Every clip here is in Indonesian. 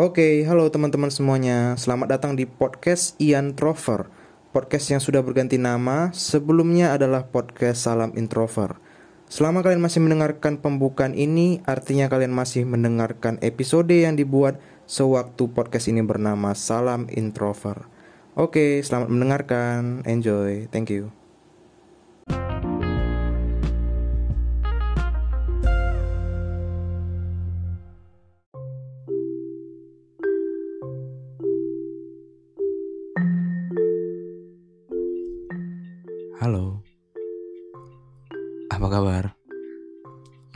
Oke, halo teman-teman semuanya. Selamat datang di podcast Ian Trover. Podcast yang sudah berganti nama, sebelumnya adalah podcast Salam Introver. Selama kalian masih mendengarkan pembukaan ini, artinya kalian masih mendengarkan episode yang dibuat sewaktu podcast ini bernama Salam Introver. Oke, selamat mendengarkan. Enjoy. Thank you. Apa kabar?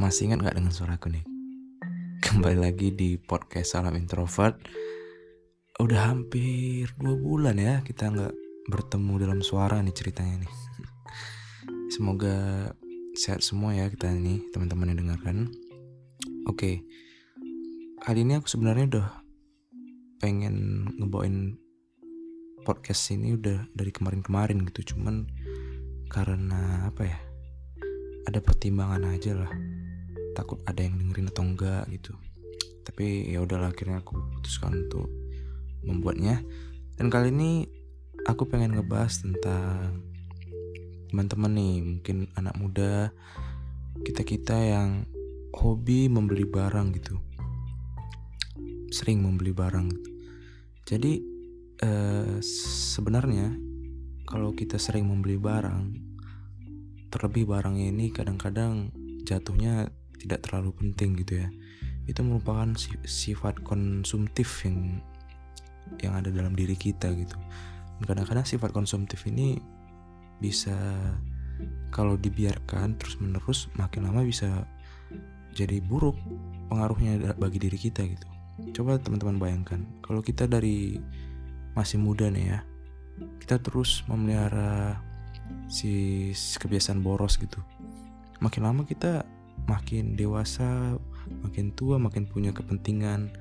Masih ingat gak dengan suaraku nih? Kembali lagi di podcast Salam Introvert. Udah hampir dua bulan ya kita nggak bertemu dalam suara nih ceritanya nih Semoga sehat semua ya kita nih teman-teman yang dengarkan. Oke, kali ini aku sebenarnya udah pengen ngebawain podcast ini udah dari kemarin-kemarin gitu. Cuman karena apa ya ada pertimbangan aja lah. Takut ada yang dengerin atau enggak gitu. Tapi ya udahlah akhirnya aku putuskan untuk membuatnya. Dan kali ini aku pengen ngebahas tentang teman-teman nih mungkin anak muda kita kita yang hobi membeli barang gitu. Sering membeli barang. Jadi eh, sebenarnya kalau kita sering membeli barang, terlebih barangnya ini kadang-kadang jatuhnya tidak terlalu penting gitu ya. Itu merupakan sifat konsumtif yang yang ada dalam diri kita gitu. Kadang-kadang sifat konsumtif ini bisa kalau dibiarkan terus-menerus makin lama bisa jadi buruk pengaruhnya bagi diri kita gitu. Coba teman-teman bayangkan kalau kita dari masih muda nih ya kita terus memelihara si kebiasaan boros gitu. Makin lama kita makin dewasa makin tua makin punya kepentingan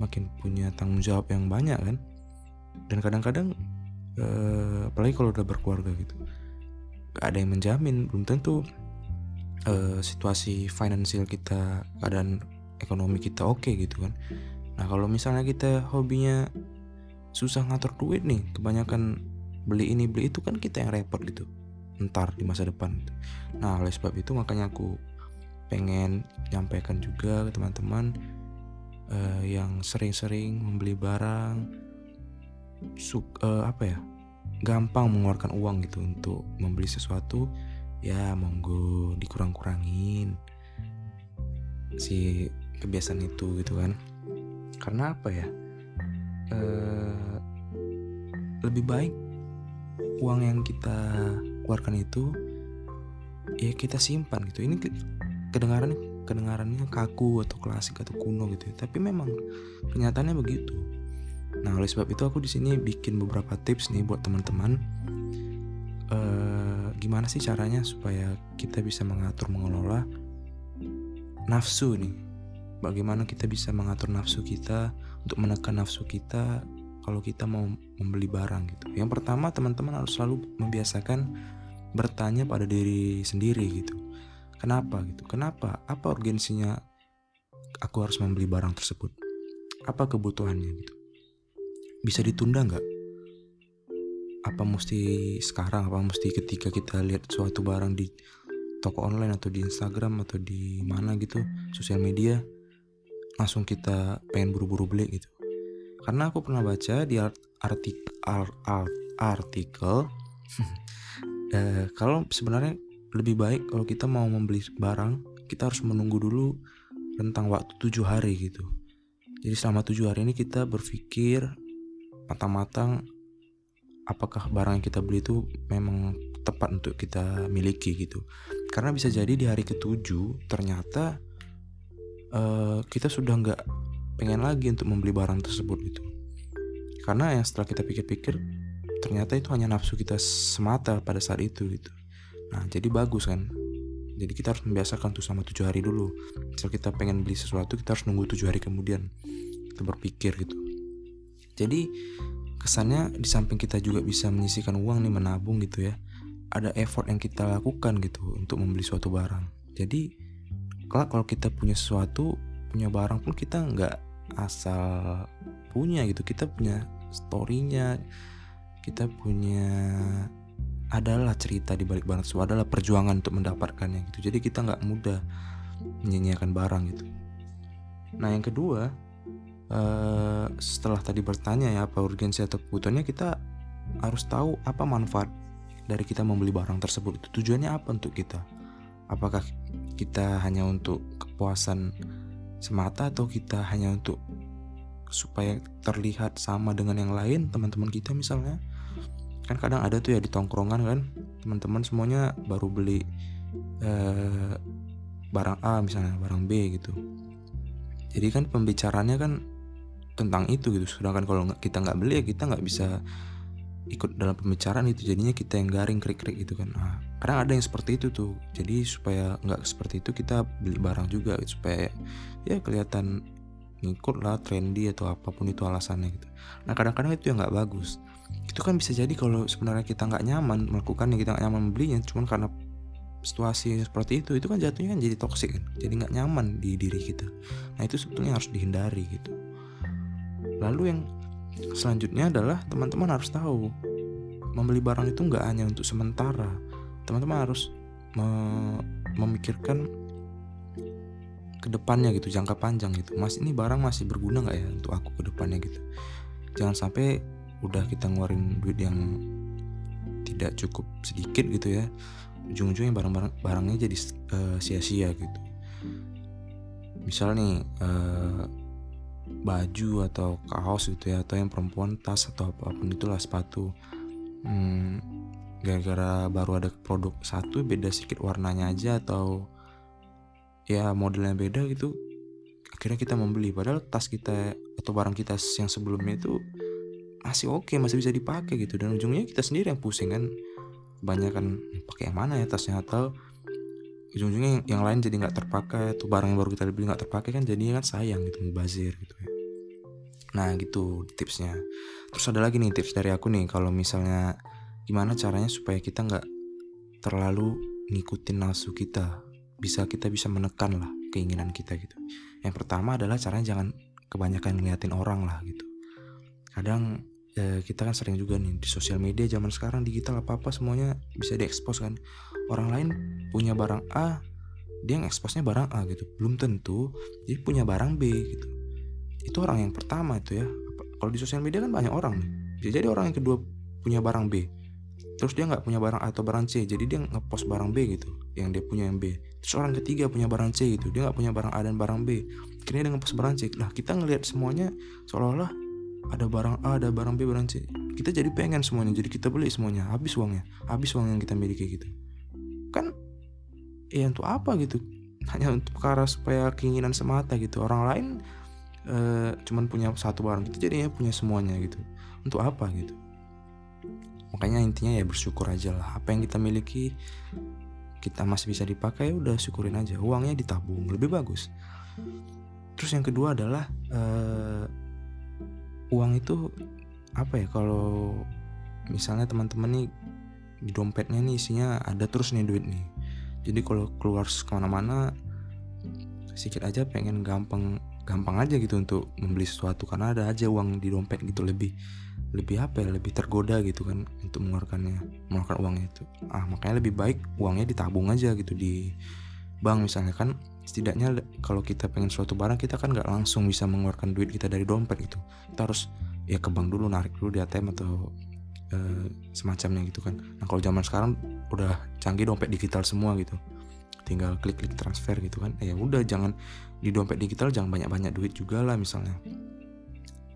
makin punya tanggung jawab yang banyak kan? Dan kadang-kadang eh, apalagi kalau udah berkeluarga gitu gak ada yang menjamin belum tentu eh, situasi finansial kita keadaan ekonomi kita oke okay gitu kan? Nah kalau misalnya kita hobinya susah ngatur duit nih kebanyakan beli ini beli itu kan kita yang repot gitu ntar di masa depan gitu. nah oleh sebab itu makanya aku pengen nyampaikan juga ke teman-teman uh, yang sering-sering membeli barang suk uh, apa ya gampang mengeluarkan uang gitu untuk membeli sesuatu ya monggo dikurang-kurangin si kebiasaan itu gitu kan karena apa ya uh, lebih baik uang yang kita keluarkan itu ya kita simpan gitu. Ini kedengaran kedengarannya kaku atau klasik atau kuno gitu ya. tapi memang kenyataannya begitu. Nah oleh sebab itu aku di sini bikin beberapa tips nih buat teman-teman. Uh, gimana sih caranya supaya kita bisa mengatur mengelola nafsu nih? Bagaimana kita bisa mengatur nafsu kita untuk menekan nafsu kita kalau kita mau membeli barang gitu. Yang pertama teman-teman harus selalu membiasakan bertanya pada diri sendiri gitu. Kenapa gitu? Kenapa? Apa urgensinya aku harus membeli barang tersebut? Apa kebutuhannya gitu? Bisa ditunda nggak? Apa mesti sekarang? Apa mesti ketika kita lihat suatu barang di toko online atau di Instagram atau di mana gitu, sosial media, langsung kita pengen buru-buru beli gitu karena aku pernah baca di artik art, art, artikel eh, kalau sebenarnya lebih baik kalau kita mau membeli barang kita harus menunggu dulu tentang waktu tujuh hari gitu. Jadi selama tujuh hari ini kita berpikir matang-matang apakah barang yang kita beli itu memang tepat untuk kita miliki gitu. Karena bisa jadi di hari ketujuh ternyata uh, kita sudah nggak pengen lagi untuk membeli barang tersebut gitu. Karena yang setelah kita pikir-pikir ternyata itu hanya nafsu kita semata pada saat itu gitu. Nah jadi bagus kan? Jadi kita harus membiasakan tuh sama tujuh hari dulu. Misal kita pengen beli sesuatu kita harus nunggu tujuh hari kemudian kita berpikir gitu. Jadi kesannya di samping kita juga bisa menyisikan uang nih menabung gitu ya ada effort yang kita lakukan gitu untuk membeli suatu barang. Jadi kalau kita punya sesuatu punya barang pun kita nggak asal punya gitu. Kita punya storynya kita punya adalah cerita di balik barang tersebut adalah perjuangan untuk mendapatkannya gitu. Jadi kita nggak mudah menyanyiakan barang gitu. Nah yang kedua uh, setelah tadi bertanya ya apa urgensi atau kebutuhannya kita harus tahu apa manfaat dari kita membeli barang tersebut itu. Tujuannya apa untuk kita? Apakah kita hanya untuk kepuasan semata atau kita hanya untuk supaya terlihat sama dengan yang lain teman-teman kita misalnya. Kan kadang ada tuh ya di tongkrongan kan teman-teman semuanya baru beli eh, barang A misalnya barang B gitu. Jadi kan pembicaranya kan tentang itu gitu. Sedangkan kalau kita nggak beli ya kita nggak bisa ikut dalam pembicaraan itu jadinya kita yang garing krik-krik gitu kan. Nah, kadang ada yang seperti itu tuh. Jadi supaya nggak seperti itu kita beli barang juga supaya ya kelihatan ngikut lah trendy atau apa pun itu alasannya gitu. Nah kadang-kadang itu yang nggak bagus. Itu kan bisa jadi kalau sebenarnya kita nggak nyaman melakukannya kita nggak nyaman membelinya cuman karena situasi seperti itu itu kan jatuhnya kan jadi toksik kan jadi nggak nyaman di diri kita. Nah itu sebetulnya harus dihindari gitu. Lalu yang selanjutnya adalah teman-teman harus tahu membeli barang itu nggak hanya untuk sementara. Teman-teman harus me memikirkan ke depannya gitu jangka panjang gitu. Mas ini barang masih berguna nggak ya untuk aku ke depannya gitu? Jangan sampai udah kita ngeluarin duit yang tidak cukup sedikit gitu ya ujung-ujungnya barang-barang barangnya jadi uh, sia-sia gitu. Misal nih uh, baju atau kaos gitu ya atau yang perempuan tas atau apa pun itulah sepatu. Hmm, gara-gara baru ada produk satu beda sedikit warnanya aja atau ya modelnya beda gitu akhirnya kita membeli. Padahal tas kita atau barang kita yang sebelumnya itu masih oke okay, masih bisa dipakai gitu. Dan ujungnya kita sendiri yang pusing kan. Banyak kan pakai yang mana ya tasnya? Atau ujung-ujungnya yang, yang lain jadi nggak terpakai atau barang yang baru kita beli nggak terpakai kan jadinya kan sayang gitu mubazir gitu ya. Nah gitu tipsnya. Terus ada lagi nih tips dari aku nih kalau misalnya gimana caranya supaya kita nggak terlalu ngikutin nafsu kita bisa kita bisa menekan lah keinginan kita gitu. Yang pertama adalah caranya jangan kebanyakan ngeliatin orang lah gitu. Kadang ya kita kan sering juga nih di sosial media zaman sekarang digital apa apa semuanya bisa diekspos kan. Orang lain punya barang A dia ngeksposnya barang A gitu. Belum tentu dia punya barang B gitu. Itu orang yang pertama itu ya. Kalau di sosial media kan banyak orang nih. Bisa jadi orang yang kedua punya barang B terus dia nggak punya barang A atau barang C jadi dia ngepost barang B gitu yang dia punya yang B. Terus orang ketiga punya barang C gitu dia nggak punya barang A dan barang B. Akhirnya dia ngepost barang C. Lah kita ngelihat semuanya seolah-olah ada barang A ada barang B barang C. Kita jadi pengen semuanya jadi kita beli semuanya. Habis uangnya habis uang yang kita miliki gitu. Kan ya untuk apa gitu? Hanya untuk perkara supaya keinginan semata gitu. Orang lain uh, cuman punya satu barang kita jadinya punya semuanya gitu. Untuk apa gitu makanya intinya ya bersyukur aja lah. Apa yang kita miliki kita masih bisa dipakai udah syukurin aja. Uangnya ditabung lebih bagus. Terus yang kedua adalah uh, uang itu apa ya kalau misalnya teman-teman nih di dompetnya nih isinya ada terus nih duit nih. Jadi kalau keluar ke mana-mana sedikit aja pengen gampang gampang aja gitu untuk membeli sesuatu. Karena ada aja uang di dompet gitu lebih lebih apa ya lebih tergoda gitu kan untuk mengeluarkannya mengeluarkan uangnya itu. Ah makanya lebih baik uangnya ditabung aja gitu di bank misalnya kan. Setidaknya kalau kita pengen suatu barang kita kan nggak langsung bisa mengeluarkan duit kita dari dompet gitu. Kita harus ya ke bank dulu narik dulu di ATM atau e, semacamnya gitu kan. Nah kalau zaman sekarang udah canggih dompet digital semua gitu. Tinggal klik-klik transfer gitu kan. Ya udah jangan di dompet digital jangan banyak-banyak duit juga lah misalnya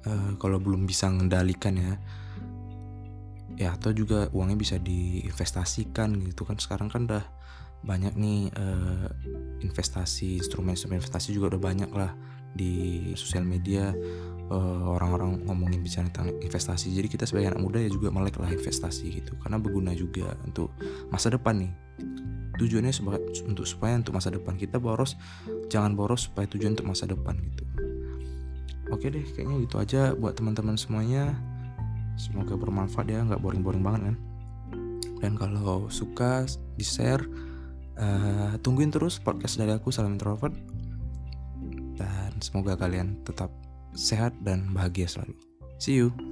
e, kalau belum bisa mengendalikan ya ya atau juga uangnya bisa diinvestasikan gitu kan. Sekarang kan udah banyak nih uh, investasi instrumen-instrumen investasi juga udah banyak lah di sosial media uh, orang-orang ngomongin bicara tentang investasi. Jadi kita sebagai anak muda ya juga melek lah investasi gitu karena berguna juga untuk masa depan nih. Tujuannya sebagai untuk supaya untuk masa depan. Kita boros jangan boros supaya tujuan untuk masa depan gitu oke deh kayaknya gitu aja buat teman-teman semuanya. Semoga bermanfaat ya nggak boring-boring banget kan? Dan kalau suka di share uh, tungguin terus podcast dari aku salam introvert. Dan semoga kalian tetap sehat dan bahagia selalu. See you